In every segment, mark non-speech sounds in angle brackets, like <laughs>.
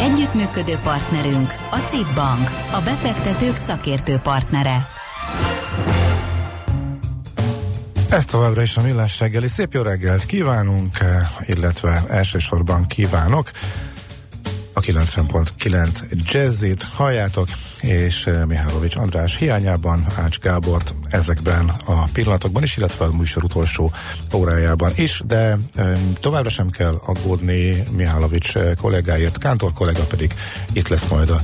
Együttműködő partnerünk a CIP Bank, a befektetők szakértő partnere. Ez továbbra is a Millás reggeli. Szép jó reggelt kívánunk, illetve elsősorban kívánok. A 90.9 Jazzit halljátok, és Mihálovics András hiányában Ács Gábort ezekben a pillanatokban is, illetve a műsor utolsó órájában is, de továbbra sem kell aggódni Mihálovics kollégáért, Kántor kollega pedig itt lesz majd a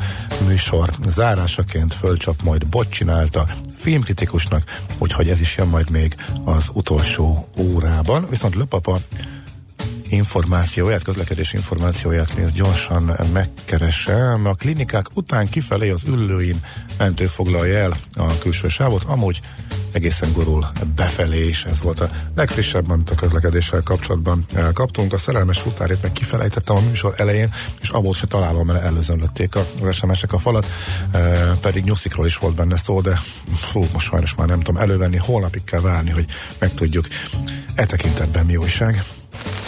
műsor zárásaként, fölcsap majd bot csinálta filmkritikusnak, úgyhogy ez is jön majd még az utolsó órában. Viszont Löpapa információját, közlekedés információját néz gyorsan megkeresem. A klinikák után kifelé az üllőin mentő foglalja el a külső sávot, amúgy egészen gurul befelé is. Ez volt a legfrissebb, amit a közlekedéssel kapcsolatban eh, kaptunk. A szerelmes futárét meg kifelejtettem a műsor elején, és abból se találom, mert előzönlötték az SMS-ek a falat, eh, pedig nyuszikról is volt benne szó, de fú, most sajnos már nem tudom elővenni, holnapig kell várni, hogy megtudjuk. E tekintetben mi újság?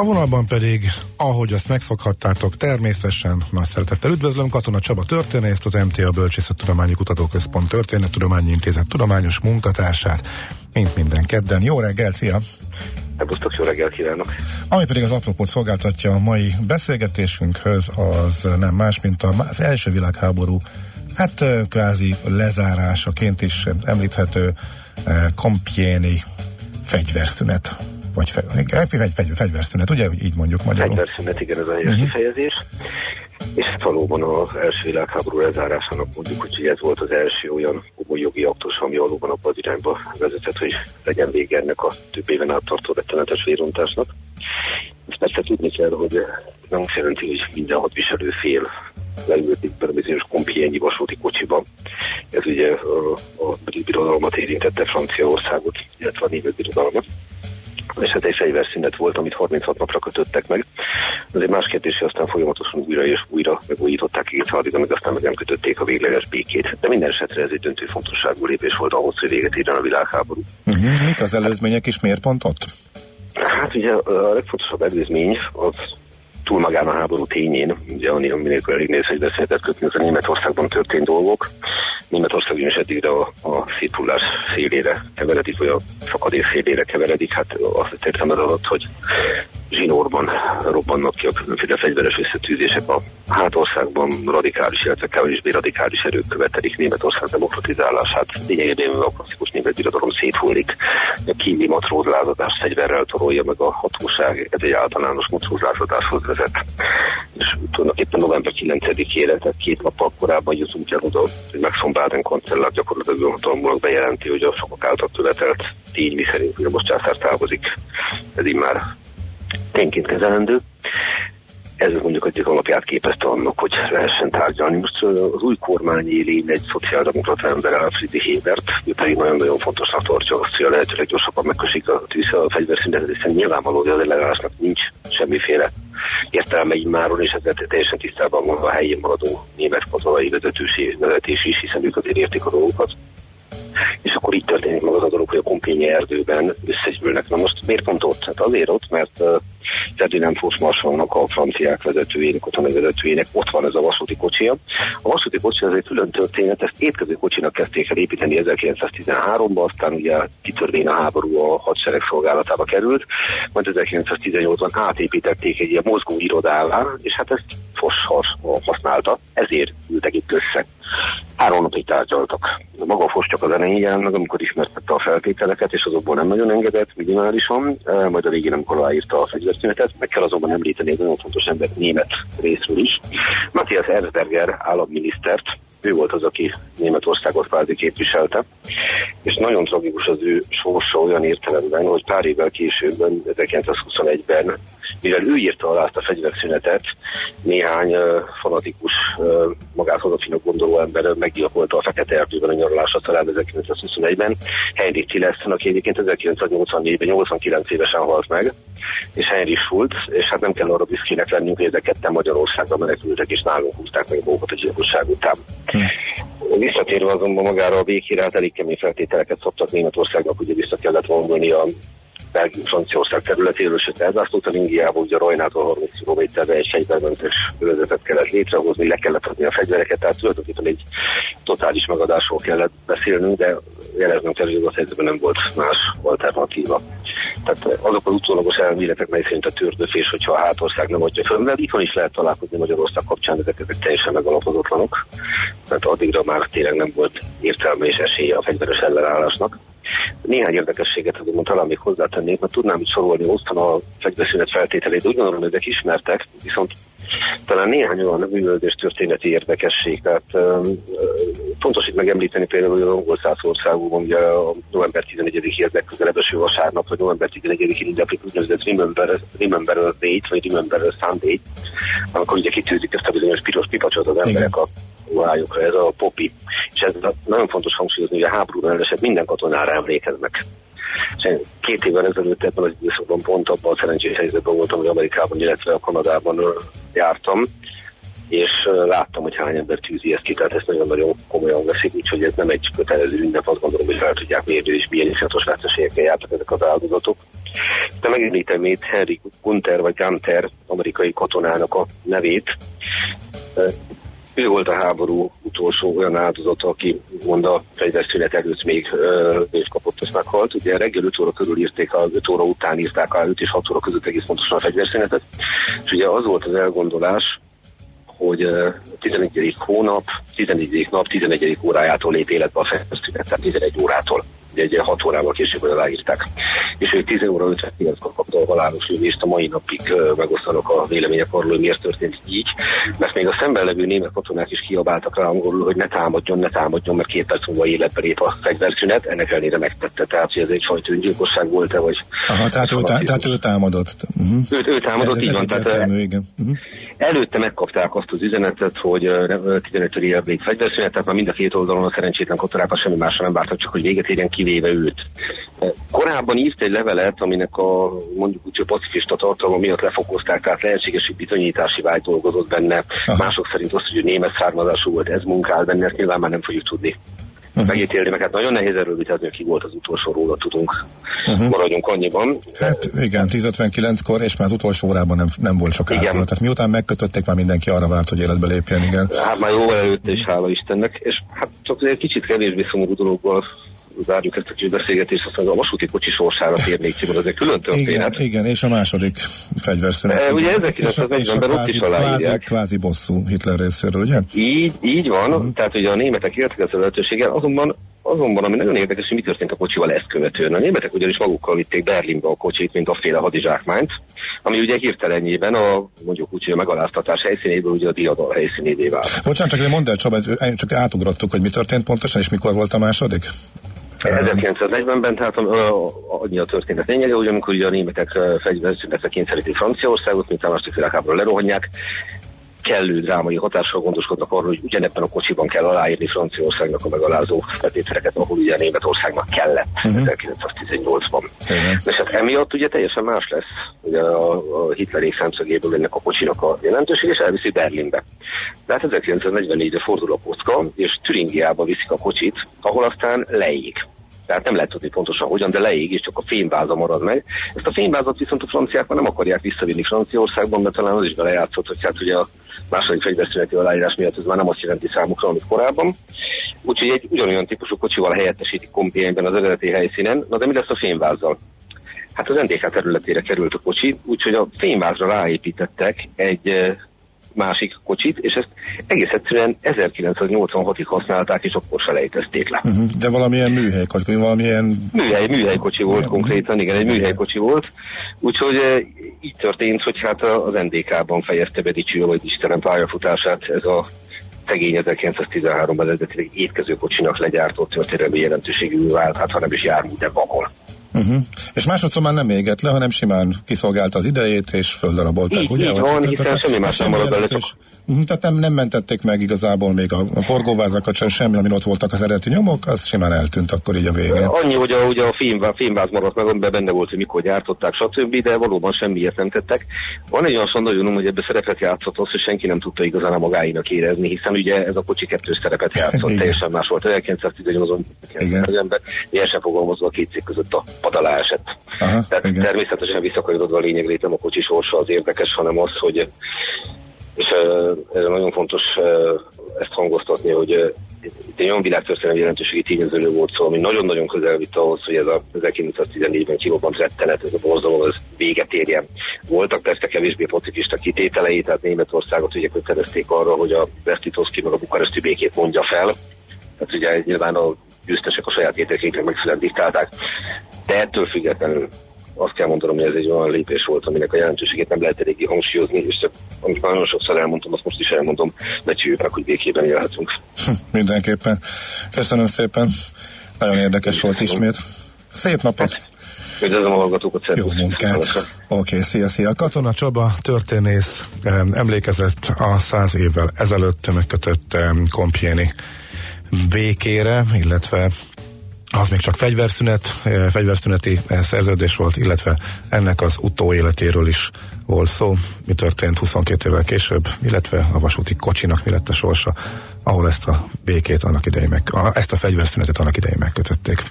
A vonalban pedig, ahogy azt megszokhattátok, természetesen nagy szeretettel üdvözlöm Katona Csaba történészt, az MTA Bölcsészettudományi Kutatóközpont Történettudományi Intézet tudományos munkatársát, mint minden kedden. Jó reggel, szia! Szerbusztok, jó reggel kívánok! Ami pedig az apropót szolgáltatja a mai beszélgetésünkhöz, az nem más, mint az első világháború, hát kvázi lezárásaként is említhető Compiègne fegyverszünet vagy fe, fegy, fegy, fegyverszünet, ugye, így mondjuk magyarul? Fegyverszünet, igen, ez a helyes uh-huh. kifejezés. És valóban az első világháború lezárásának mondjuk, hogy ez volt az első olyan komoly jogi aktus, ami valóban abban az irányba vezetett, hogy legyen vége ennek a több éven át tartó rettenetes vérontásnak. Ezt persze tudni kell, hogy nem azt jelenti, hogy minden hadviselő fél leülték be a bizonyos kompiényi vasúti kocsiba. Ez ugye a, a brit birodalmat érintette Franciaországot, illetve a német birodalmat és hát egy fegyverszünet volt, amit 36 napra kötöttek meg. Ez egy más kérdés, hogy aztán folyamatosan újra és újra megújították két addig, amíg aztán meg nem kötötték a végleges békét. De minden esetre ez egy döntő fontosságú lépés volt ahhoz, hogy véget érjen a világháború. Uh-huh. Mik az előzmények és miért pont ott? Hát ugye a legfontosabb előzmény az túl magán a háború tényén, ugye aminélkül elég nehéz egy beszéltet kötni, az a Németországban történt dolgok. Németország ugyanis eddigre a, a széthullás szélére keveredik, vagy a szakadék szélére keveredik, hát azt értem az adott, hogy zsinórban robbannak ki a különféle fegyveres összetűzések a hátországban radikális, illetve kevésbé radikális erők követelik Németország demokratizálását. Lényegében a klasszikus német birodalom széthullik, a kíni matrózlázadás fegyverrel torolja meg a hatóság, ez egy általános matrózlázadáshoz vezet. És tulajdonképpen november 9-ére, tehát két nappal korábban jutunk el oda, hogy Maxon Baden kancellár gyakorlatilag hatalmulag bejelenti, hogy a sokak által követelt tény, miszerint, hogy a most távozik. Ez már tényként kezelendő. Ez mondjuk egyik alapját képezte annak, hogy lehessen tárgyalni. Most az új kormány élén egy szociáldemokrata ember, Alfredi Hébert, ő pedig nagyon-nagyon fontosnak tartja azt, hogy a lehető leggyorsabban megkösik a tűz a fegyverszünetet, hiszen nyilvánvaló, hogy a legállásnak nincs semmiféle értelme immáron, és ezzel teljesen tisztában van a helyén maradó német katonai vezetés is, hiszen ők azért értik a dolgokat és akkor így történik meg az a dolog, hogy a kompényi erdőben összegyűlnek. Na most miért pont ott? Hát azért ott, mert uh, Ferdinand Foszmarsalnak, a franciák vezetőjének, a vezetőjének ott van ez a vasúti kocsia. A vasúti kocsi az egy külön történet, ezt étkező kocsinak kezdték el építeni 1913-ban, aztán ugye kitörvén a háború a hadsereg szolgálatába került, majd 1918-ban átépítették egy ilyen mozgó irodává, és hát ezt Fosszar használta, ezért ültek itt össze. Három napig tárgyaltak. Maga a csak az elején meg amikor ismertette a feltételeket, és azokból nem nagyon engedett, minimálisan, majd a végén, amikor aláírta a fegyverszünetet, meg kell azonban említeni egy nagyon fontos embert német részről is. Matthias Erzberger államminisztert, ő volt az, aki Németországot kvázi képviselte, és nagyon tragikus az ő sorsa olyan értelemben, hogy pár évvel később, 1921-ben, mivel ő írta alá azt a fegyverszünetet, néhány uh, fanatikus, uh, magát hazafinak gondoló ember meggyilkolta a Fekete Erdőben a nyaralásra talán 1921-ben. Heinrich Tillerson, aki egyébként 1984-ben 89 évesen halt meg, és Heinrich Schulz, és hát nem kell arra büszkének lennünk, hogy ezek ketten Magyarországra menekültek, és nálunk húzták meg magukat a gyilkosság után. Visszatérve azonban magára a békére, hát elég kemény feltételeket szoktak Németországnak, ugye vissza kellett vonulni a Belgium Franciaország területéről, sőt elzászlót a Lingiából, ugye Rajnától 30 km-re egy sejtbenmentes övezetet kellett létrehozni, le kellett adni a fegyvereket, tehát tulajdonképpen egy totális megadásról kellett beszélnünk, de jeleznem kell, hogy az helyzetben nem volt más alternatíva. Tehát azok az utólagos elméletek, mely szerint a tűrdöfés, hogyha a hátország nem adja föl, mert itthon is lehet találkozni Magyarország kapcsán, ezek, ezek teljesen megalapozatlanok. Tehát addigra már tényleg nem volt értelme és esélye a fegyveres ellenállásnak. Néhány érdekességet azonban talán még hozzátennék, mert tudnám itt sorolni osztan a fegyverszünet feltételét, úgy gondolom, ezek ismertek, viszont talán néhány olyan művöldés történeti érdekesség. Tehát um, fontos itt megemlíteni például, hogy az angol országúban ugye a november 11 érdek közelebeső vasárnap, vagy november 11-én ünneplik úgynevezett Remember, Remember a Date, vagy Remember a Sunday, amikor ugye kitűzik ezt a bizonyos piros pipacsot az emberek a ruhájukra, ez a popi. És ez nagyon fontos hangsúlyozni, hogy a háborúban elesett minden katonára emlékeznek. És két évvel ezelőtt ebben az időszakban pont abban a szerencsés helyzetben voltam, hogy Amerikában, illetve a Kanadában jártam, és láttam, hogy hány ember tűzi ezt ki, tehát ezt nagyon-nagyon komolyan veszik, úgyhogy ez nem egy kötelező ünnep, azt gondolom, hogy fel tudják mérni, és milyen iszonyatos veszteségekkel jártak ezek az áldozatok. De megemlítem itt Henry Gunther vagy Gunter amerikai katonának a nevét. Ő volt a háború utolsó olyan áldozata, aki mond a fegyverszünet előtt még és kapott, és meghalt. Ugye reggel 5 óra körül írték, a 5 óra után írták el 5 és 6 óra között egész pontosan a fegyverszünetet. És ugye az volt az elgondolás, hogy 11. hónap, 11. nap, 11. órájától lép életbe a fegyverszünet, tehát 11 órától ugye egy 6 órával később aláírták. És ő 10 óra 59 kapta a halálos lövést, a mai napig megosztanak a vélemények arról, hogy miért történt így, mert még a szemben levő német katonák is kiabáltak rá angolul, hogy ne támadjon, ne támadjon, mert két perc múlva életbe lép a fegyverszünet, ennek ellenére megtette, tehát hogy ez egy fajta öngyilkosság volt-e, vagy... Aha, tehát, ő, tehát ő támadott. Uh-huh. Ő, ő támadott, ez, így van. Tehát, értelmű, igen. Uh-huh. Előtte megkapták azt az üzenetet, hogy 15 év még fegyverszünet, tehát már mind a két oldalon a szerencsétlen katonákat semmi másra nem vártak, csak hogy véget érjen kivéve őt. Korábban írt egy levelet, aminek a mondjuk úgy, a pacifista tartalma miatt lefokozták, tehát lehetséges, hogy bizonyítási vágy dolgozott benne. Aha. Mások szerint azt, hogy német származású volt, ez munkál benne, ezt nyilván már nem fogjuk tudni uh-huh. megítélni, meg hát nagyon nehéz erről vitázni, hogy ki volt az utolsó róla tudunk. Uh-huh. Maradjunk annyiban. Hát igen, 10.59-kor, és már az utolsó órában nem, nem volt sok áldozat. Tehát miután megkötötték, már mindenki arra várt, hogy életbe lépjen, igen. Hát már jóval előtte is, hála Istennek, és hát csak egy kicsit kevésbé szomorú dologból zárjuk ezt a kis beszélgetést, aztán a vasúti kocsi sorsára térnék ki, mert ez egy külön történet. Igen, igen, és a második fegyverszünet. E, ugye 1940-ben ott is aláírják. Kvázi, kvázi bosszú Hitler részéről, ugye? Így, így van, uh-huh. tehát ugye a németek éltek a lehetőséggel, azonban Azonban, ami nagyon érdekes, hogy mi történt a kocsival ezt követően. A németek ugyanis magukkal vitték Berlinbe a kocsit, mint a féle hadizsákmányt, ami ugye hirtelenjében a mondjuk úgy, hogy a megaláztatás helyszínéből ugye a diadal helyszínévé vált. Bocsánat, csak mondd el, Csaba, csak átugrottuk, hogy mi történt pontosan, és mikor volt a második? 1940-ben, tehát annyi a történet lényege, hogy amikor ugye a németek fegyverszünetre kényszerítik Franciaországot, mint a második világháború lerohanják, kellő drámai hatással gondoskodnak arról, hogy ugyanebben a kocsiban kell aláírni Franciaországnak a megalázó feltételeket, ahol ugye Németországnak kellett uh-huh. 1918-ban. Uh-huh. És hát emiatt ugye teljesen más lesz ugye a, a Hitlerék szemszögéből ennek a kocsinak a jelentőség, és elviszi Berlinbe. Tehát 1944-re fordul a kocka, és Türingiába viszik a kocsit, ahol aztán leég tehát nem lehet tudni pontosan hogyan, de leég, és csak a fényváza marad meg. Ezt a fényvázat viszont a franciák már nem akarják visszavinni Franciaországban, mert talán az is belejátszott, hogy hát ugye a második fegyverszüneti aláírás miatt ez már nem azt jelenti számukra, amit korábban. Úgyhogy egy ugyanolyan típusú kocsival helyettesítik Compiègne-ben az eredeti helyszínen, na de mi lesz a fényvázzal? Hát az NDK területére került a kocsi, úgyhogy a fényvázra ráépítettek egy másik kocsit, és ezt egész egyszerűen 1986-ig használták, és akkor se lejtezték le. Uh-huh. De valamilyen műhely kocsi, valamilyen... Műhely, műhelykocsi volt Milyen? konkrétan, igen, egy műhelykocsi volt. Úgyhogy így történt, hogy hát az NDK-ban fejezte be dicső, vagy Istenem pályafutását ez a szegény 1913-ban eredetileg étkezőkocsinak legyártott történelmi jelentőségű vált, hát ha nem is jármű, de vagol. Uh-huh. És másodszor már nem égett le, hanem simán kiszolgálta az idejét, és földarabolták, így, ugye? Így van, hiszen semmi más nem marad belőle. Tehát nem, nem mentették meg igazából még a, a forgóvázakat sem, semmi, amin ott voltak az eredeti nyomok, az simán eltűnt akkor így a végén. Annyi, hogy a, ugye a film, filmváz maradt meg, amiben benne volt, hogy mikor gyártották, stb., de valóban semmiért nem tettek. Van egy olyan nagyon hogy ebbe szerepet játszott az, hogy senki nem tudta igazán a magáinak érezni, hiszen ugye ez a kocsi kettős szerepet játszott, teljesen más volt. 1918 az ember, sem fogalmazva a két cég között a padalá esett. Aha, Tehát igen. természetesen visszakanyarodva a lényeg nem a kocsi sorsa az érdekes, hanem az, hogy és ez nagyon fontos ezt hangoztatni, hogy itt egy olyan világtörténelmi jelentőségi tényezőről volt szó, ami nagyon-nagyon közel vitt ahhoz, hogy ez a 1914-ben kirobbant rettenet, ez a borzalom, az véget érjen. Voltak persze kevésbé pacifista kitételei, tehát Németországot ugye kötelezték arra, hogy a Vesztitoszki meg a bukaresti békét mondja fel. Tehát ugye nyilván a győztesek a saját értékeiknek megfelelően diktálták. De ettől függetlenül azt kell mondanom, hogy ez egy olyan lépés volt, aminek a jelentőségét nem lehet eléggé hangsúlyozni, és amit nagyon sokszor elmondtam, azt most is elmondom, becsüljük meg, hogy békében élhetünk. Hm, mindenképpen. Köszönöm szépen. Nagyon érdekes volt ismét. Szép napot! Üdvözlöm a hallgatókat, Jó munkát! Oké, okay, szia, szia! Katona Csaba, történész, emlékezett a száz évvel ezelőtt megkötött kompjéni békére, illetve az még csak fegyverszünet, eh, fegyverszüneti eh, szerződés volt, illetve ennek az utóéletéről is volt szó, mi történt 22 évvel később, illetve a vasúti kocsinak mi lett a sorsa, ahol ezt a békét annak idején meg, ezt a fegyverszünetet annak idején megkötötték.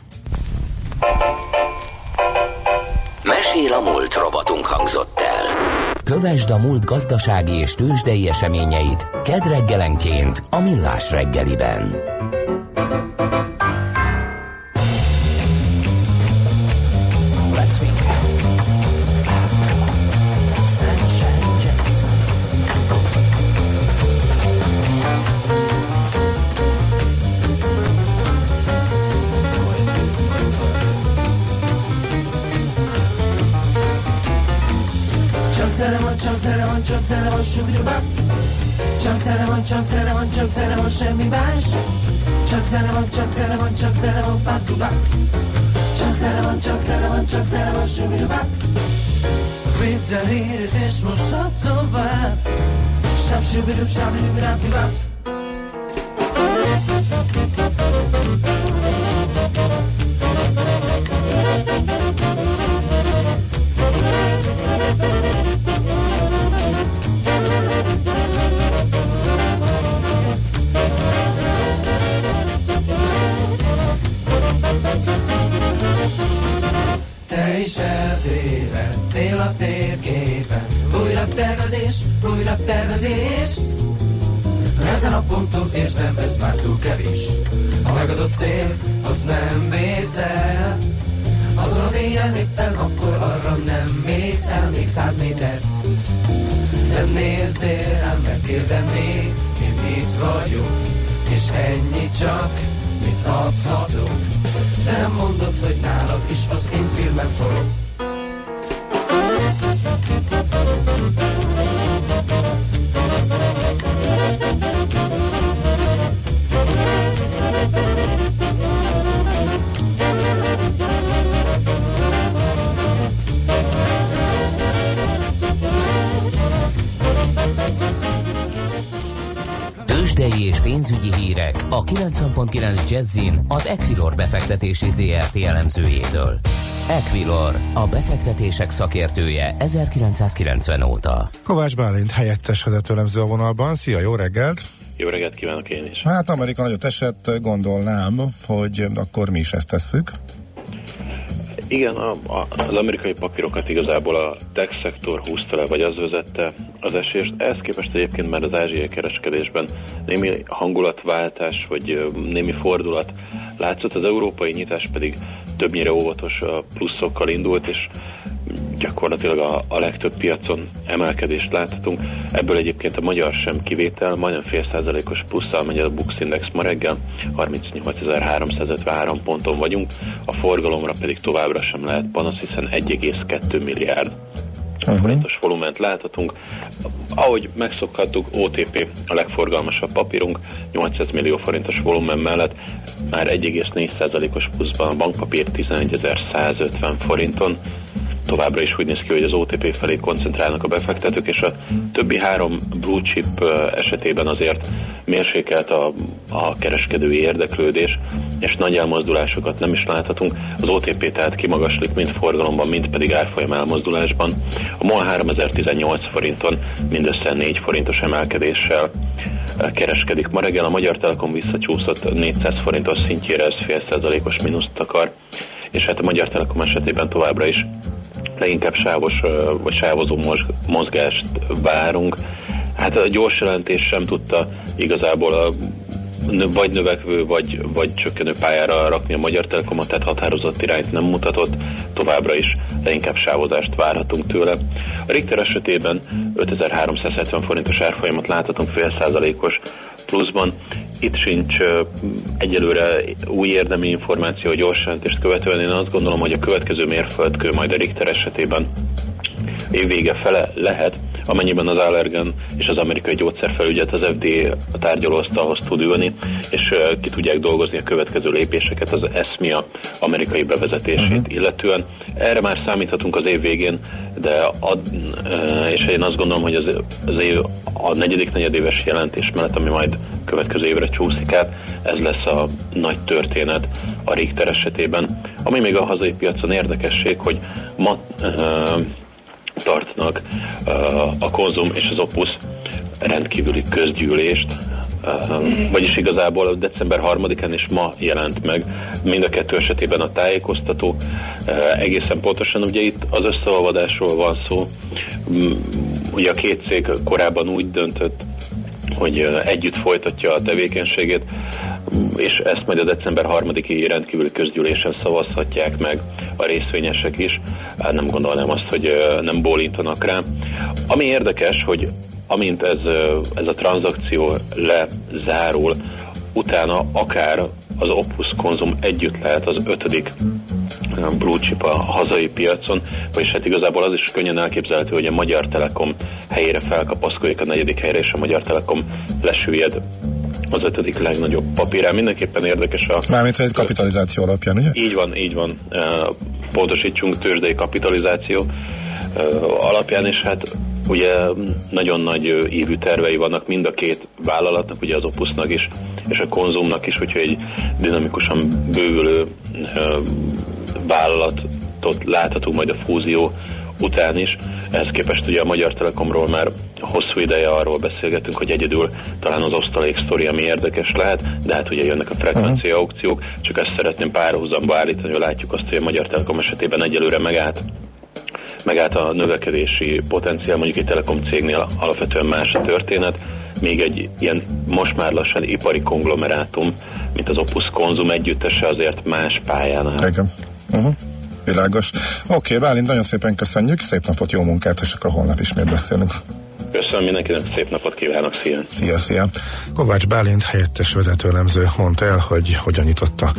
Mesél a múlt robotunk hangzott el. Kövesd a múlt gazdasági és tőzsdei eseményeit kedreggelenként a Millás reggeliben. Zene van, sugdruba Csak zene van, csak zene van, csak zene van, semmi más. Csak zene van, csak zene van, csak zene van, paduba Csak zene van, csak zene van, csak zene van, sugdruba Vidd el híret és most tovább. Sab, subidub, sabidub, rabdubab tervezés. Ezen a ponton érzem, ez már túl kevés. A megadott cél, az nem vész el Azon az éjjel éppen akkor arra nem mész el még száz métert De nézzél rám, mert érdemné, én itt vagyok. És ennyi csak, mit adhatok. De nem mondod, hogy nálad is az én filmem forog pénzügyi hírek a 90.9 Jazzin az Equilor befektetési ZRT elemzőjétől. Equilor, a befektetések szakértője 1990 óta. Kovács Bálint helyettes vezetőlemző a vonalban. Szia, jó reggelt! Jó reggelt kívánok én is! Hát Amerika nagyot esett, gondolnám, hogy akkor mi is ezt tesszük. Igen, a, a, az amerikai papírokat igazából a tech szektor húzta le, vagy az vezette az esést. Ehhez képest egyébként már az ázsiai kereskedésben némi hangulatváltás, vagy némi fordulat látszott, az európai nyitás pedig többnyire óvatos pluszokkal indult, és gyakorlatilag a, a legtöbb piacon emelkedést láthatunk. Ebből egyébként a magyar sem kivétel, majdnem fél százalékos plusszal megy a Bux Index ma reggel, 38.353 ponton vagyunk, a forgalomra pedig továbbra sem lehet panasz, hiszen 1,2 milliárd. Forintos volument láthatunk. Ahogy megszokhattuk, OTP a legforgalmasabb papírunk, 800 millió forintos volumen mellett már 1,4%-os pluszban a bankpapír 11.150 forinton, továbbra is úgy néz ki, hogy az OTP felé koncentrálnak a befektetők, és a többi három blue chip esetében azért mérsékelt a, a kereskedői érdeklődés, és nagy elmozdulásokat nem is láthatunk. Az OTP tehát kimagaslik mind forgalomban, mind pedig árfolyam elmozdulásban. A MOL 3018 forinton mindössze 4 forintos emelkedéssel kereskedik. Ma reggel a Magyar Telekom visszacsúszott 400 forintos szintjére, ez fél százalékos mínuszt akar, és hát a Magyar Telekom esetében továbbra is leginkább sávos vagy sávozó mozgást várunk. Hát a gyors jelentés sem tudta igazából a vagy növekvő, vagy, vagy csökkenő pályára rakni a Magyar Telekomot, tehát határozott irányt nem mutatott, továbbra is leginkább sávozást várhatunk tőle. A Richter esetében 5370 forintos árfolyamat láthatunk fél százalékos pluszban. Itt sincs egyelőre új érdemi információ a gyors jelentést követően. Én azt gondolom, hogy a következő mérföldkő majd a Richter esetében évvége fele lehet, amennyiben az Allergen és az amerikai gyógyszerfelügyet az FDA a tárgyalóasztalhoz tud ülni, és ki tudják dolgozni a következő lépéseket az ESMIA amerikai bevezetését uh-huh. illetően. Erre már számíthatunk az év végén, de ad, és én azt gondolom, hogy az, az év, a negyedik negyedéves jelentés mellett, ami majd következő évre csúszik át, ez lesz a nagy történet a Richter esetében. Ami még a hazai piacon érdekesség, hogy ma uh, tartnak uh, a Konzum és az Opus rendkívüli közgyűlést, Uh, vagyis igazából december 3-án is ma jelent meg mind a kettő esetében a tájékoztató. Uh, egészen pontosan ugye itt az összeolvadásról van szó. Um, ugye a két cég korábban úgy döntött, hogy együtt folytatja a tevékenységét, és ezt majd a december 3-i rendkívüli közgyűlésen szavazhatják meg a részvényesek is. Nem gondolnám azt, hogy nem bólintanak rá. Ami érdekes, hogy amint ez, ez a tranzakció lezárul, utána akár az Opus Konzum együtt lehet az ötödik blue chip a hazai piacon, vagyis hát igazából az is könnyen elképzelhető, hogy a Magyar Telekom helyére felkapaszkodik a negyedik helyre, és a Magyar Telekom lesüllyed az ötödik legnagyobb papírán. Mindenképpen érdekes a... Mármint, hogy ez kapitalizáció alapján, ugye? Így van, így van. Pontosítsunk tőzsdei kapitalizáció alapján, és hát ugye nagyon nagy ívű tervei vannak mind a két vállalatnak, ugye az Opusnak is, és a Konzumnak is, hogyha egy dinamikusan bővülő vállalatot láthatunk majd a fúzió után is. Ehhez képest ugye a Magyar Telekomról már hosszú ideje arról beszélgetünk, hogy egyedül talán az osztalék sztori, ami érdekes lehet, de hát ugye jönnek a frekvencia aukciók, csak ezt szeretném párhuzamba állítani, hogy látjuk azt, hogy a Magyar Telekom esetében egyelőre megállt megállt a növekedési potenciál, mondjuk egy telekom cégnél alapvetően más a történet, még egy ilyen most már lassan ipari konglomerátum, mint az Opus Konzum együttese azért más pályán áll. Igen. Uh-huh. Világos. Oké, okay, Bálint, nagyon szépen köszönjük, szép napot, jó munkát, és akkor holnap ismét beszélünk. Köszönöm mindenkinek, szép napot kívánok, szia! Szia, szia! Kovács Bálint helyettes vezetőlemző mondta el, hogy hogyan nyitotta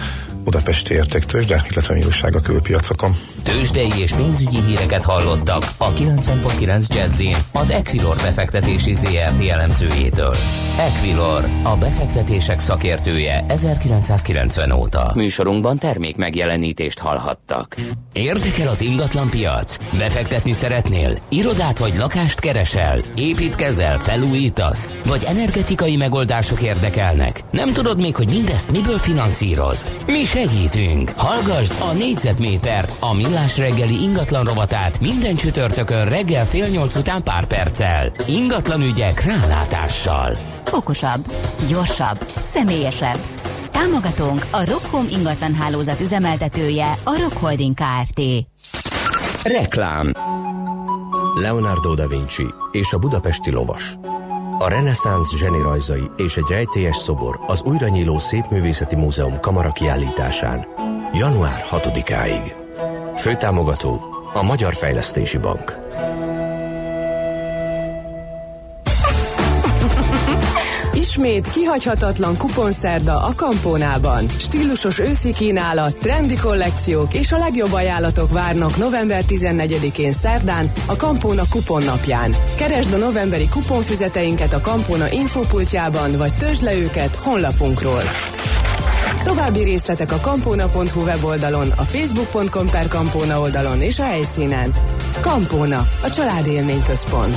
Budapesti értéktősde, illetve újság a külpiacokon. Tőzsdei és pénzügyi híreket hallottak a 90.9 jazz az Equilor befektetési ZRT elemzőjétől. Equilor, a befektetések szakértője 1990 óta. Műsorunkban termék megjelenítést hallhattak. Érdekel az ingatlan piac? Befektetni szeretnél? Irodát vagy lakást keresel? Építkezel? Felújítasz? Vagy energetikai megoldások érdekelnek? Nem tudod még, hogy mindezt miből finanszírozd? Mi segítünk! Hallgasd a négyzetmétert, a millás reggeli ingatlan rovatát minden csütörtökön reggel fél nyolc után pár perccel. Ingatlan ügyek rálátással. Okosabb, gyorsabb, személyesebb. Támogatónk a Rockhome ingatlan hálózat üzemeltetője, a Rock Holding Kft. Reklám Leonardo da Vinci és a budapesti lovas. A reneszánsz zseni rajzai és egy rejtélyes szobor az újranyíló Szépművészeti Múzeum kamara kiállításán. Január 6-áig. Főtámogató a Magyar Fejlesztési Bank. Ismét kihagyhatatlan kuponszerda a Kampónában. Stílusos őszi kínálat, trendi kollekciók és a legjobb ajánlatok várnak november 14-én szerdán a Kampóna kuponnapján. Keresd a novemberi kuponfüzeteinket a Kampóna infopultjában, vagy töltsd le őket honlapunkról. További részletek a kampóna.hu weboldalon, a facebook.com per kampóna oldalon és a helyszínen. Kampóna, a családélmény központ.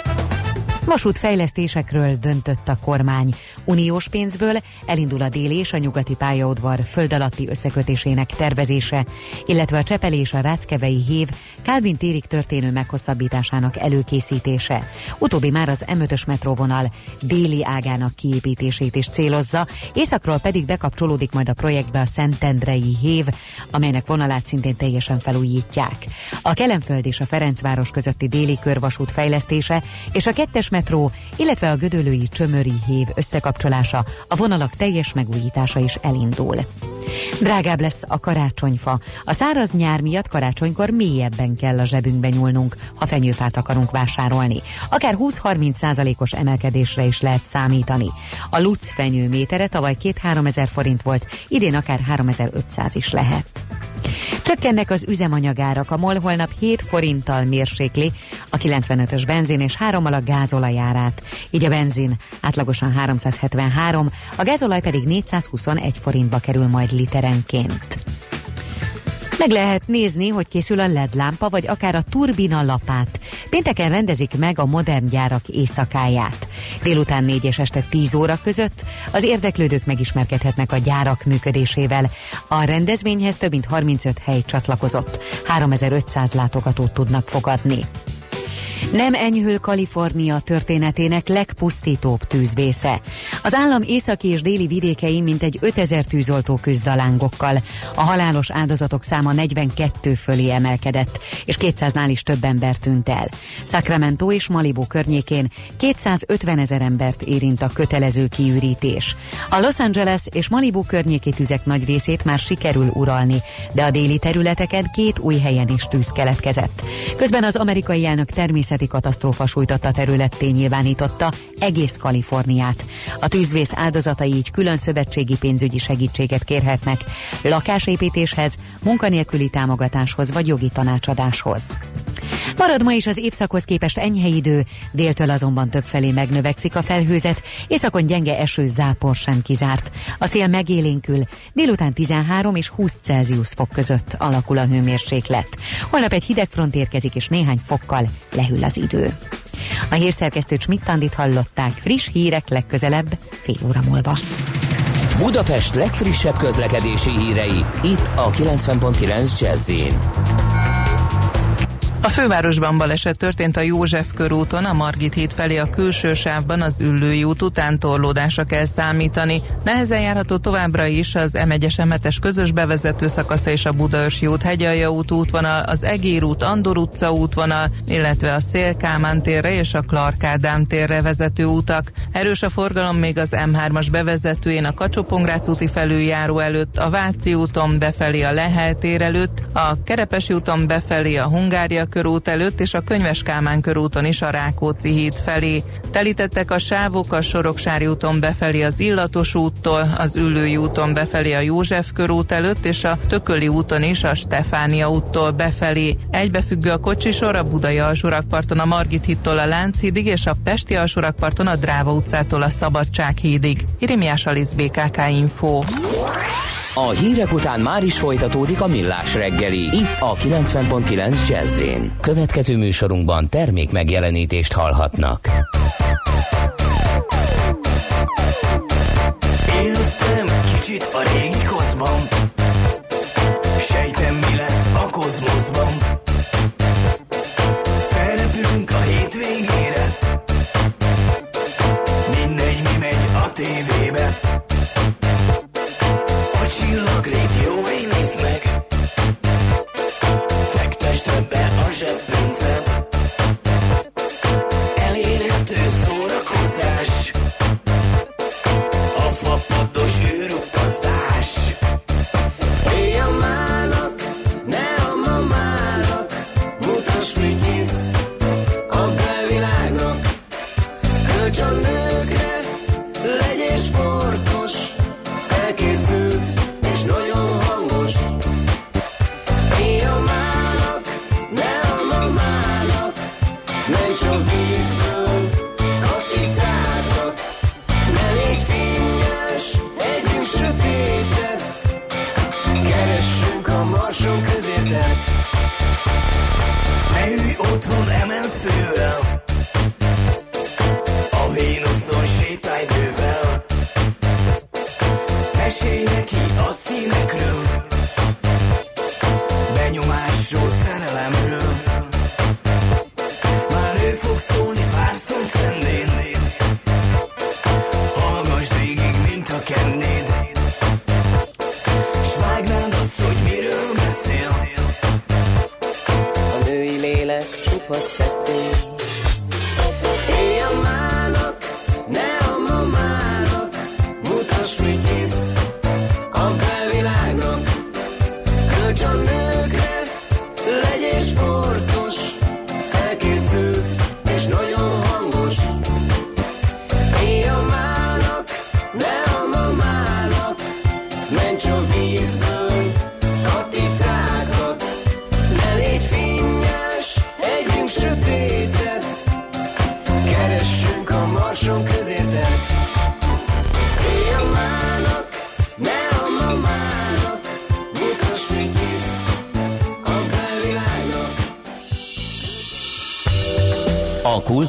Vasútfejlesztésekről döntött a kormány. Uniós pénzből elindul a déli és a nyugati pályaudvar föld alatti összekötésének tervezése, illetve a Csepeli és a Ráckevei hév Kálvin térig történő meghosszabbításának előkészítése. Utóbbi már az M5-ös metróvonal déli ágának kiépítését is célozza, északról pedig bekapcsolódik majd a projektbe a Szentendrei hév, amelynek vonalát szintén teljesen felújítják. A Kelenföld és a Ferencváros közötti déli körvasút fejlesztése és a kettes metró, illetve a Gödöllői Csömöri hév összekapcsolása, a vonalak teljes megújítása is elindul. Drágább lesz a karácsonyfa. A száraz nyár miatt karácsonykor mélyebben kell a zsebünkbe nyúlnunk, ha fenyőfát akarunk vásárolni. Akár 20-30 százalékos emelkedésre is lehet számítani. A Lutz fenyő métere tavaly 2-3 ezer forint volt, idén akár 3500 is lehet. Csökkennek az üzemanyagárak, a MOL holnap 7 forinttal mérsékli a 95-ös benzin és 3 a gázolajárát. Így a benzin átlagosan 373, a gázolaj pedig 421 forintba kerül majd literenként. Meg lehet nézni, hogy készül a LED lámpa, vagy akár a turbina lapát. Pénteken rendezik meg a modern gyárak éjszakáját. Délután 4 és este 10 óra között az érdeklődők megismerkedhetnek a gyárak működésével. A rendezvényhez több mint 35 hely csatlakozott. 3500 látogatót tudnak fogadni. Nem enyhül Kalifornia történetének legpusztítóbb tűzvésze. Az állam északi és déli vidékei mintegy 5000 tűzoltó küzd a lángokkal. A halálos áldozatok száma 42 fölé emelkedett, és 200-nál is több ember tűnt el. Sacramento és Malibu környékén 250 ezer embert érint a kötelező kiürítés. A Los Angeles és Malibu környéki tüzek nagy részét már sikerül uralni, de a déli területeken két új helyen is tűz keletkezett. Közben az amerikai elnök természet természeti katasztrófa sújtotta területté nyilvánította egész Kaliforniát. A tűzvész áldozatai így külön szövetségi pénzügyi segítséget kérhetnek lakásépítéshez, munkanélküli támogatáshoz vagy jogi tanácsadáshoz. Marad ma is az évszakhoz képest enyhe idő, déltől azonban többfelé megnövekszik a felhőzet, északon gyenge eső zápor sem kizárt. A szél megélénkül, délután 13 és 20 Celsius fok között alakul a hőmérséklet. Holnap egy hideg front érkezik és néhány fokkal lehűl az idő. A hírszerkesztő Csmittandit hallották friss hírek legközelebb fél óra múlva. Budapest legfrissebb közlekedési hírei itt a 90.9 jazz a fővárosban baleset történt a József körúton, a Margit híd felé a külső sávban az Üllői út után torlódásra kell számítani. Nehezen járható továbbra is az M1-es közös bevezető szakasza és a Budaörsi út Hegyalja út útvonal, az Egér út Andor utca útvonal, illetve a Szélkámán térre és a Clark Ádám térre vezető utak. Erős a forgalom még az M3-as bevezetőjén a kacsó úti felüljáró előtt, a Váci úton befelé a Lehel tér előtt, a Kerepesi úton befelé a Hungária körút előtt és a Könyves Kálmán körúton is a Rákóczi híd felé. Telítettek a sávok a Soroksári úton befelé az Illatos úttól, az Üllői úton befelé a József körút előtt és a Tököli úton is a Stefánia úttól befelé. Egybefüggő a kocsisor a Budai alsórakparton a Margit hídtól a Lánchídig és a Pesti alsórakparton a Dráva utcától a Szabadság hídig. Irimiás Alisz BKK Info. A hírek után már is folytatódik a millás reggeli. Itt a 90.9 jazz Következő műsorunkban termék megjelenítést hallhatnak. Éltem kicsit a régi kozban,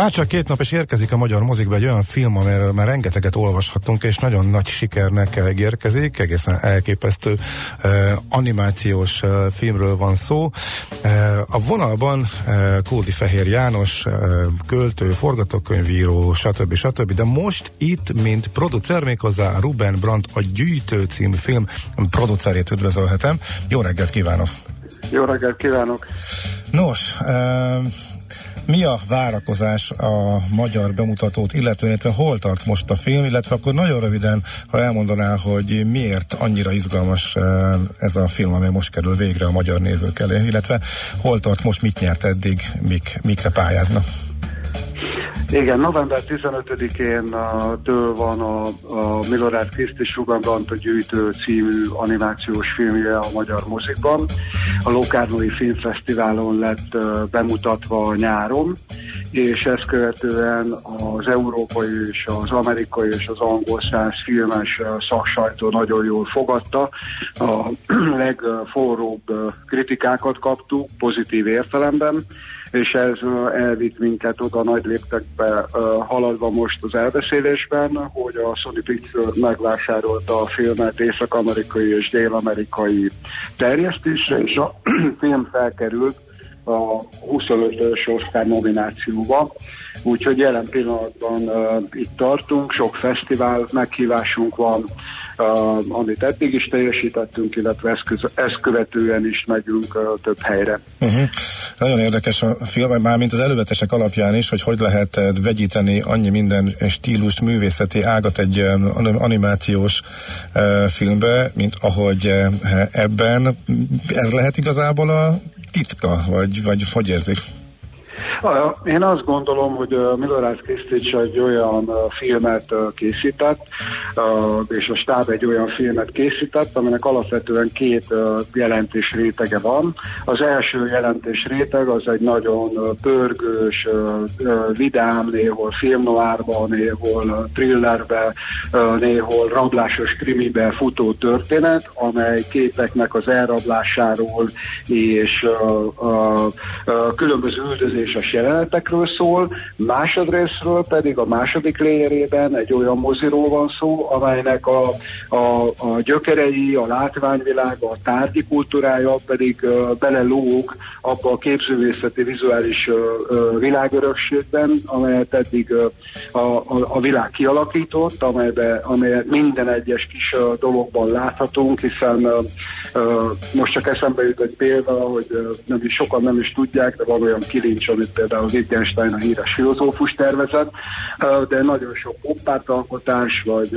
Már csak két nap és érkezik a magyar mozikba egy olyan film, amiről már rengeteget olvashattunk, és nagyon nagy sikernek érkezik, egészen elképesztő uh, animációs uh, filmről van szó. Uh, a vonalban uh, Kódi Fehér János, uh, költő, forgatókönyvíró, stb. stb. De most itt, mint producer méghozzá Ruben Brandt a Gyűjtő című film producerét üdvözölhetem. Jó reggelt kívánok! Jó reggelt kívánok! Nos, uh, mi a várakozás a magyar bemutatót, illetően illetve hol tart most a film, illetve akkor nagyon röviden, ha elmondanál, hogy miért annyira izgalmas eh, ez a film, amely most kerül végre a magyar nézők elé, illetve hol tart most, mit nyert eddig, mik, mikre pályázna? Igen, november 15-én uh, től van a, a Milorad Krisztis Rugambant a gyűjtő című animációs filmje a magyar mozikban. A Lokárnói Filmfesztiválon lett bemutatva nyáron, és ezt követően az európai és az amerikai és az angol száz filmes szaksajtó nagyon jól fogadta. A <clears throat> legforróbb kritikákat kaptuk, pozitív értelemben és ez elvitt minket oda nagy léptekbe haladva most az elbeszélésben, hogy a Sony Pictures megvásárolta a filmet észak-amerikai és dél-amerikai terjesztésre, és a <clears throat> film felkerült a 25-ös Oscar nominációba. Úgyhogy jelen pillanatban uh, itt tartunk, sok fesztivál meghívásunk van, uh, amit eddig is teljesítettünk, illetve ezt, ezt követően is megyünk uh, több helyre. Uh-huh. Nagyon érdekes a film, már mint az elővetesek alapján is, hogy hogy lehet eh, vegyíteni annyi minden stílust, művészeti ágat egy animációs filmbe, mint ahogy ebben. Ez lehet igazából a titka, vagy, vagy hogy? Én azt gondolom, hogy Milorad Krisztics egy olyan filmet készített, és a stáb egy olyan filmet készített, aminek alapvetően két jelentés rétege van. Az első jelentés réteg az egy nagyon pörgős, vidám, néhol filmnoárban, néhol thrillerbe, néhol rablásos krimibe futó történet, amely képeknek az elrablásáról és különböző üldözéses jelenetekről szól, másodrészről pedig a második léjerében egy olyan moziról van szó, amelynek a, a, a gyökerei, a látványvilága, a tárgyi kultúrája pedig uh, belelóg abba a képzővészeti vizuális uh, világörökségben, amelyet eddig uh, a, a, a világ kialakított, amelybe, amelyet minden egyes kis uh, dologban láthatunk, hiszen uh, uh, most csak eszembe jut egy példa, hogy uh, nem is sokan nem is tudják, de van olyan kilincs, amit például Wittgenstein a híres filozófus tervezett, de nagyon sok pompártalkotás, vagy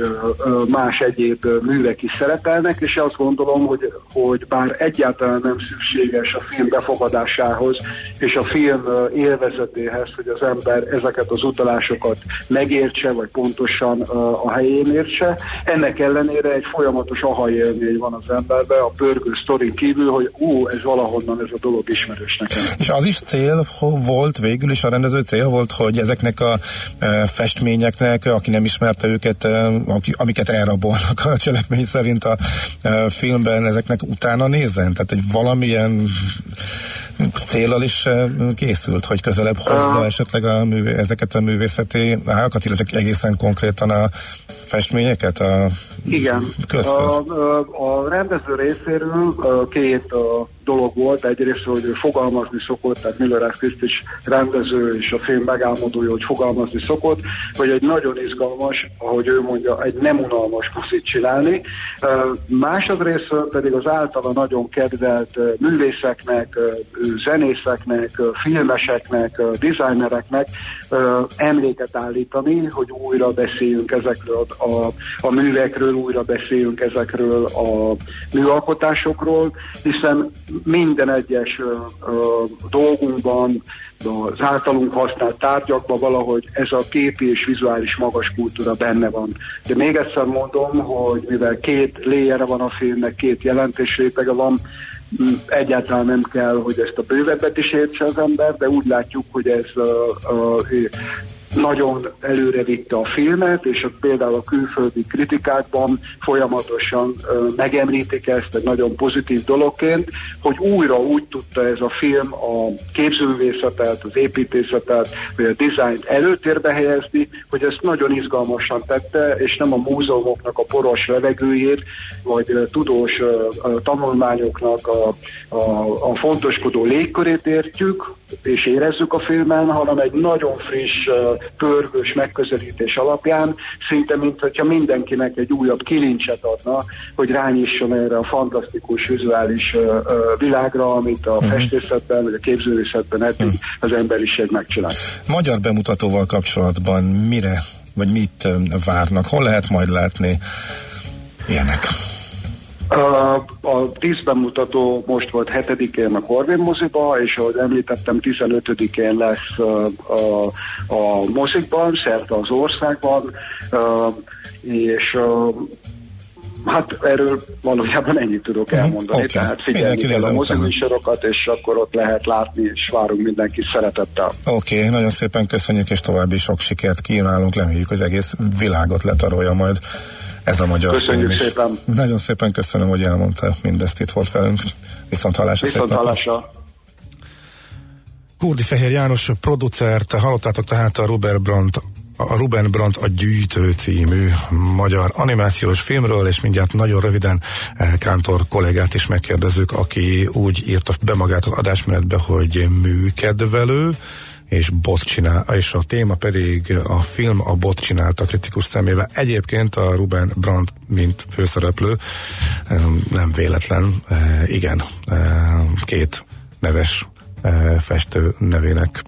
más egyéb művek is szerepelnek, és azt gondolom, hogy, hogy bár egyáltalán nem szükséges a film befogadásához és a film élvezetéhez, hogy az ember ezeket az utalásokat megértse, vagy pontosan a helyén értse, ennek ellenére egy folyamatos aha élmény van az emberben, a pörgő sztorin kívül, hogy ú, ez valahonnan ez a dolog ismerős nekem. És az is cél volt, végül is a rendező cél volt, hogy ezeknek a festményeknek, aki nem ismerte őket, amiket elrabolnak a cselekmény szerint a filmben, ezeknek utána nézzen? Tehát egy valamilyen célral is készült, hogy közelebb hozza uh, esetleg a művé, ezeket a művészeti ágakat, illetve egészen konkrétan a festményeket a Igen. A, a, a rendező részéről két dolog volt. Egyrészt, hogy ő fogalmazni szokott, tehát Miller Christ is rendező és a film megálmodója, hogy fogalmazni szokott, hogy egy nagyon izgalmas, ahogy ő mondja, egy nem unalmas moszit csinálni. Másodrészt pedig az általa nagyon kedvelt művészeknek, zenészeknek, filmeseknek, designereknek emléket állítani, hogy újra beszéljünk ezekről a, a művekről, újra beszéljünk ezekről a műalkotásokról, hiszen minden egyes dolgunkban, az általunk használt tárgyakban valahogy ez a képi és vizuális magas kultúra benne van. De még egyszer mondom, hogy mivel két léjere van a filmnek, két jelentés rétege van, egyáltalán nem kell, hogy ezt a bővebbet is értse az ember, de úgy látjuk, hogy ez a, a, nagyon előre vitte a filmet, és például a külföldi kritikákban folyamatosan ö, megemlítik ezt egy nagyon pozitív dologként, hogy újra úgy tudta ez a film a képzőművészetet, az építészetet, vagy a dizájnt előtérbe helyezni, hogy ezt nagyon izgalmasan tette, és nem a múzeumoknak a poros levegőjét, vagy ö, tudós ö, tanulmányoknak a, a, a fontoskodó légkörét értjük, és érezzük a filmen, hanem egy nagyon friss, pörgős megközelítés alapján, szinte mint hogyha mindenkinek egy újabb kilincset adna, hogy rányisson erre a fantasztikus vizuális világra, amit a uh-huh. festészetben vagy a képzőrészetben eddig uh-huh. az emberiség megcsinált. Magyar bemutatóval kapcsolatban mire, vagy mit várnak? Hol lehet majd látni ilyenek? A, a díszbemutató most volt 7-én a Corvin moziba, és ahogy említettem, 15-én lesz a, a, a mozikban, szerte az országban, és Hát erről valójában ennyit tudok mhm. elmondani. Okay. Tehát figyelni kell a moziműsorokat, és akkor ott lehet látni, és várunk mindenki szeretettel. Oké, okay, nagyon szépen köszönjük, és további sok sikert kívánunk. Reméljük, az egész világot letarolja majd ez a magyar Köszönjük film szépen. Nagyon szépen köszönöm, hogy elmondta mindezt itt volt velünk. Viszont hallásra Viszont hallásra. Kurdi Fehér János producert, hallottátok tehát a Robert Brandt a Ruben Brandt a Gyűjtő című magyar animációs filmről, és mindjárt nagyon röviden eh, Kántor kollégát is megkérdezzük, aki úgy írta be magát az adásmenetbe, hogy műkedvelő, és bot csinál, és a téma pedig a film a bot csinálta kritikus szemével. Egyébként a Ruben Brandt, mint főszereplő, nem véletlen, e, igen, e, két neves e, festő nevének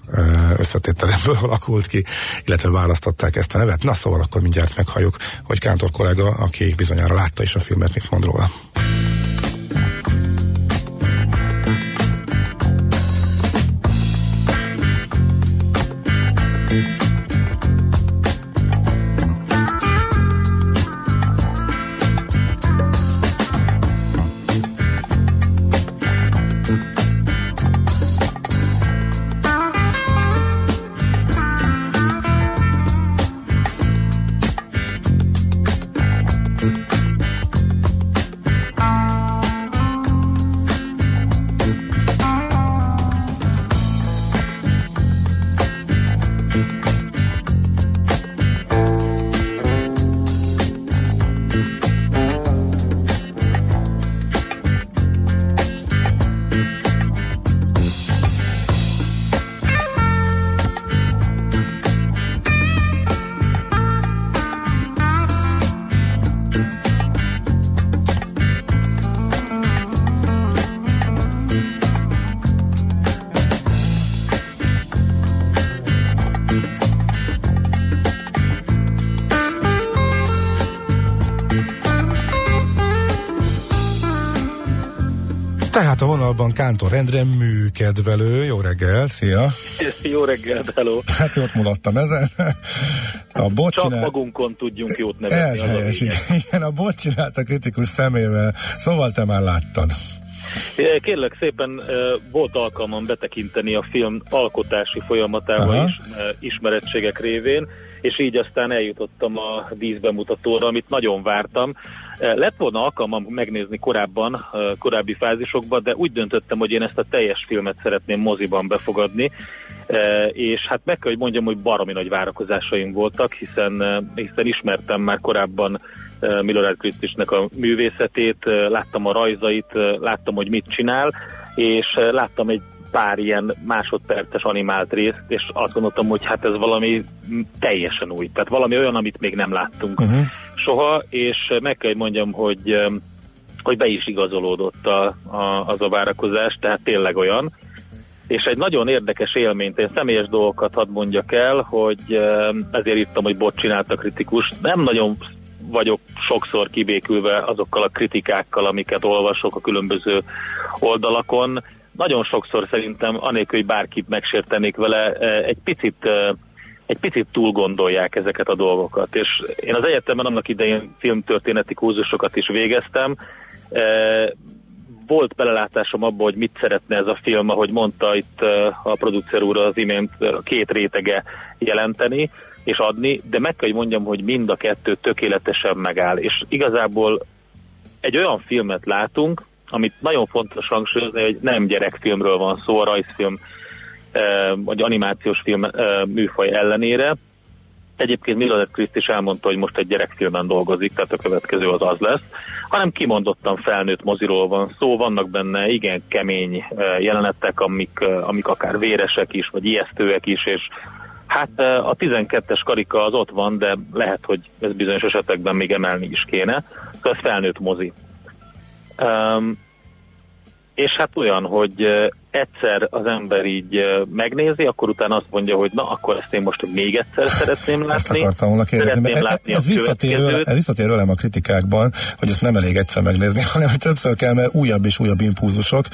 összetételemből <laughs> alakult ki, illetve választották ezt a nevet. Na szóval akkor mindjárt meghalljuk, hogy Kántor kollega, aki bizonyára látta is a filmet, mit mond róla. Tehát a vonalban Kántor Endre műkedvelő. Jó reggel, szia! Jó reggel, hello! Hát jót mulattam ezen. A bot Csak csinál... magunkon tudjunk jót nevetni. Ez helyes, igen. A bot csinált a kritikus szemével. Szóval te már láttad. Kérlek szépen volt alkalmam betekinteni a film alkotási folyamatába is, ismerettségek révén, és így aztán eljutottam a vízbemutatóra, amit nagyon vártam. Lett volna alkalmam megnézni korábban, korábbi fázisokban, de úgy döntöttem, hogy én ezt a teljes filmet szeretném moziban befogadni, és hát meg kell, hogy mondjam, hogy baromi nagy várakozásaim voltak, hiszen, hiszen ismertem már korábban Milorad Krisztusnak a művészetét, láttam a rajzait, láttam, hogy mit csinál, és láttam egy pár ilyen másodperces animált részt, és azt gondoltam, hogy hát ez valami teljesen új, tehát valami olyan, amit még nem láttunk uh-huh. soha, és meg kell, hogy mondjam, hogy hogy be is igazolódott a, a, az a várakozás, tehát tényleg olyan. És egy nagyon érdekes élményt, én személyes dolgokat hadd mondjak el, hogy ezért írtam, hogy bot csinálta kritikus. Nem nagyon vagyok sokszor kibékülve azokkal a kritikákkal, amiket olvasok a különböző oldalakon. Nagyon sokszor szerintem, anélkül, hogy bárkit megsértenék vele, eh, egy picit eh, egy picit túl gondolják ezeket a dolgokat. És én az egyetemen annak idején filmtörténeti kurzusokat is végeztem. Eh, volt belelátásom abba, hogy mit szeretne ez a film, ahogy mondta itt a producer úr az imént, két rétege jelenteni és adni, de meg kell, hogy mondjam, hogy mind a kettő tökéletesen megáll, és igazából egy olyan filmet látunk, amit nagyon fontos hangsúlyozni, hogy nem gyerekfilmről van szó, a rajzfilm vagy animációs film műfaj ellenére. Egyébként Miller Kriszt is elmondta, hogy most egy gyerekfilmen dolgozik, tehát a következő az az lesz, hanem kimondottan felnőtt moziról van szó, vannak benne igen kemény jelenetek, amik, amik akár véresek is, vagy ijesztőek is, és Hát a 12-es karika az ott van, de lehet, hogy ez bizonyos esetekben még emelni is kéne. Szóval ez felnőtt mozi. Um, és hát olyan, hogy egyszer az ember így megnézi, akkor utána azt mondja, hogy na, akkor ezt én most még egyszer szeretném látni. Ezt akartam volna kérdezni, ez, látni ez, visszatérő, ez visszatérő velem a kritikákban, hogy ezt nem elég egyszer megnézni, <laughs> hanem hogy többször kell, mert újabb és újabb impulzusok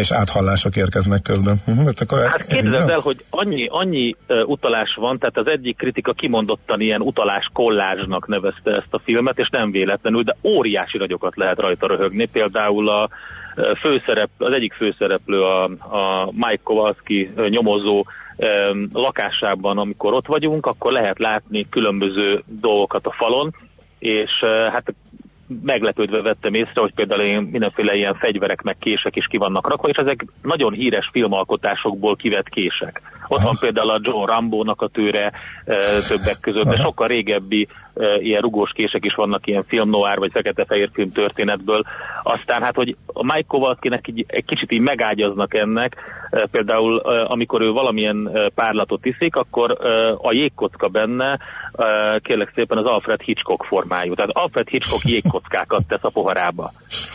és áthallások érkeznek közben. Uh-huh, akkor hát képzeld el, hogy annyi, annyi utalás van, tehát az egyik kritika kimondottan ilyen utalás kollázsnak nevezte ezt a filmet, és nem véletlenül, de óriási nagyokat lehet rajta röhögni, például a főszerep, az egyik főszereplő a, a Mike Kowalski nyomozó lakásában, amikor ott vagyunk, akkor lehet látni különböző dolgokat a falon, és hát meglepődve vettem észre, hogy például én mindenféle ilyen fegyverek meg kések is ki vannak rakva, és ezek nagyon híres filmalkotásokból kivett kések. Ott Aha. van például a John Rambo-nak a tőre e, többek között, de sokkal régebbi e, ilyen rugós kések is vannak ilyen film noir vagy fekete-fehér film történetből. Aztán hát, hogy a Mike Kowalskinek egy, egy kicsit így megágyaznak ennek, e, például amikor ő valamilyen párlatot iszik, akkor a jégkocka benne kérlek szépen az Alfred Hitchcock formájú. Tehát Alfred Hitchcock <laughs> jégkockákat tesz a poharába.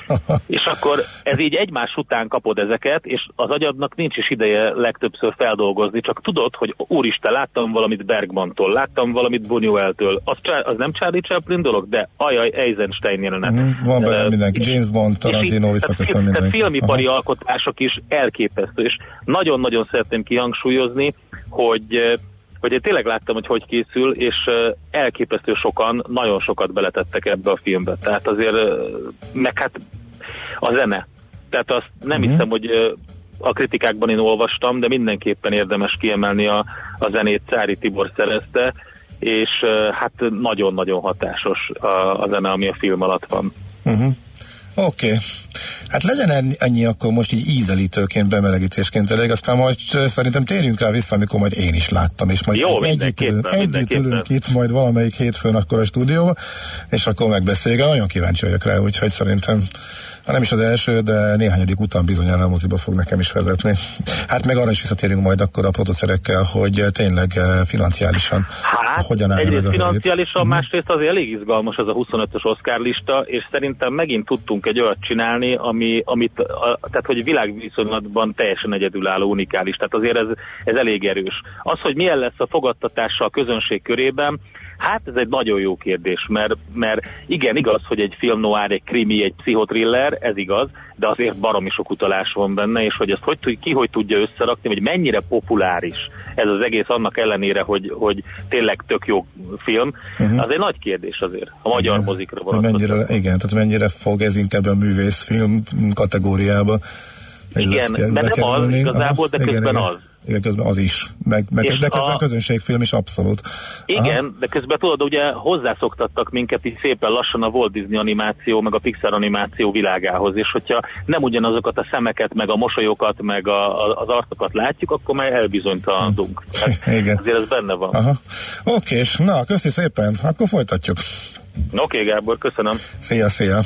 <laughs> és akkor ez így egymás után kapod ezeket, és az agyadnak nincs is ideje legtöbbször feldolgozni, csak tudod, hogy úristen, láttam valamit Bergmantól, láttam valamit Buñueltől, az, az nem Charlie Chaplin dolog, de ajaj, Eisenstein jelenet. Mm, van benne uh, mindenki, James Bond, Tarantino, visszaköszön mindenki. Filmipari Aha. alkotások is elképesztő, és nagyon-nagyon szeretném kihangsúlyozni, hogy hogy én tényleg láttam, hogy hogy készül, és elképesztő sokan, nagyon sokat beletettek ebbe a filmbe. Tehát azért, meg hát a zene. Tehát azt nem uh-huh. hiszem, hogy a kritikákban én olvastam, de mindenképpen érdemes kiemelni a, a zenét Cári Tibor szerezte, és hát nagyon-nagyon hatásos a, a zene, ami a film alatt van. Uh-huh. Oké. Okay. Hát legyen ennyi akkor most így ízelítőként, bemelegítésként elég, aztán majd szerintem térjünk rá vissza, amikor majd én is láttam, és majd Jó, együtt, ülünk, együtt ülünk itt majd valamelyik hétfőn akkor a stúdióban, és akkor megbeszélgetünk. Nagyon kíváncsi vagyok rá, úgyhogy szerintem ha nem is az első, de néhányadik után bizonyára a moziba fog nekem is vezetni. Hát meg arra is visszatérünk majd akkor a producerekkel, hogy tényleg eh, financiálisan hát, hogyan áll egyrészt financiálisan, uh-huh. másrészt azért elég izgalmas az a 25-ös Oscar lista, és szerintem megint tudtunk egy olyat csinálni, ami, amit, a, tehát hogy világviszonylatban teljesen egyedülálló, unikális, tehát azért ez, ez elég erős. Az, hogy milyen lesz a fogadtatása a közönség körében, Hát ez egy nagyon jó kérdés, mert, mert igen, igaz, hogy egy film noir, egy krimi, egy pszichotriller, ez igaz, de azért baromi sok utalás van benne, és hogy ezt hogy, ki hogy tudja összerakni, hogy mennyire populáris ez az egész annak ellenére, hogy, hogy tényleg tök jó film, uh-huh. az egy nagy kérdés azért, a magyar igen. mozikra vonatkozóan. Mennyire, igen, tehát mennyire fog ez inkább a művészfilm kategóriába igen, mert nem az igazából, de közben igen, az. Igen, közben az is. Meg, meg, de közben a, közönségfilm is abszolút. Igen, Aha. de közben tudod, ugye hozzászoktattak minket is szépen lassan a Walt Disney animáció, meg a Pixar animáció világához, és hogyha nem ugyanazokat a szemeket, meg a mosolyokat, meg a, a, az arcokat látjuk, akkor már elbizonytalanodunk. <laughs> Igen. Azért ez benne van. Aha. Oké, és na, köszi szépen, akkor folytatjuk. Oké, okay, Gábor, köszönöm. Szia, szia.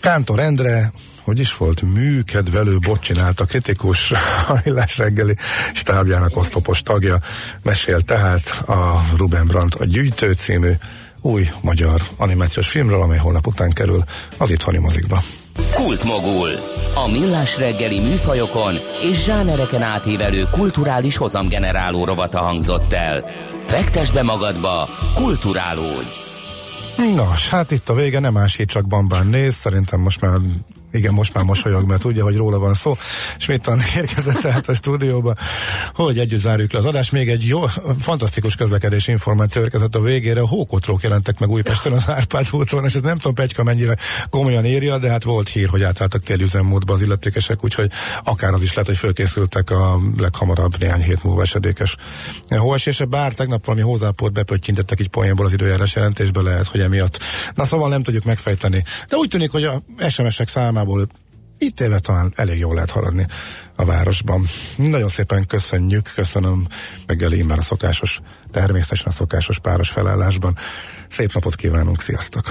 Kántor Endre, hogy is volt, műkedvelő bot csinált a kritikus <laughs> hajlás reggeli stábjának oszlopos tagja. Mesél tehát a Ruben Brandt a Gyűjtő című új magyar animációs filmről, amely holnap után kerül az itthoni mozikba. Kultmogul. A millás reggeli műfajokon és zsánereken átívelő kulturális hozamgeneráló rovata hangzott el. Fektes be magadba, kulturálódj! Nos, hát itt a vége, nem ásít, csak bambán néz. Szerintem most már igen, most már mosolyog, mert tudja, hogy róla van szó. Smittan <laughs> érkezett tehát a stúdióba, hogy együtt zárjuk le az adást. Még egy jó, fantasztikus közlekedési információ érkezett a végére. Hókotrók jelentek meg Újpesten az Árpád úton, és ez nem tudom, Pegyka mennyire komolyan írja, de hát volt hír, hogy átálltak téli üzemmódba az illetékesek, úgyhogy akár az is lehet, hogy fölkészültek a leghamarabb néhány hét múlva esedékes hóesése, bár tegnap valami hozzáport bepöttyintettek így poénból az időjárás jelentésbe, lehet, hogy emiatt. Na szóval nem tudjuk megfejteni. De úgy tűnik, hogy a SMS-ek számában igazából itt éve talán elég jól lehet haladni a városban. Nagyon szépen köszönjük, köszönöm reggeli már a szokásos, természetesen a szokásos páros felállásban. Szép napot kívánunk, sziasztok!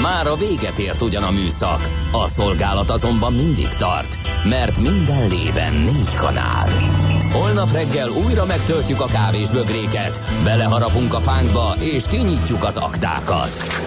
Már a véget ért ugyan a műszak, a szolgálat azonban mindig tart, mert minden lében négy kanál. Holnap reggel újra megtöltjük a kávés bögréket, beleharapunk a fánkba és kinyitjuk az aktákat.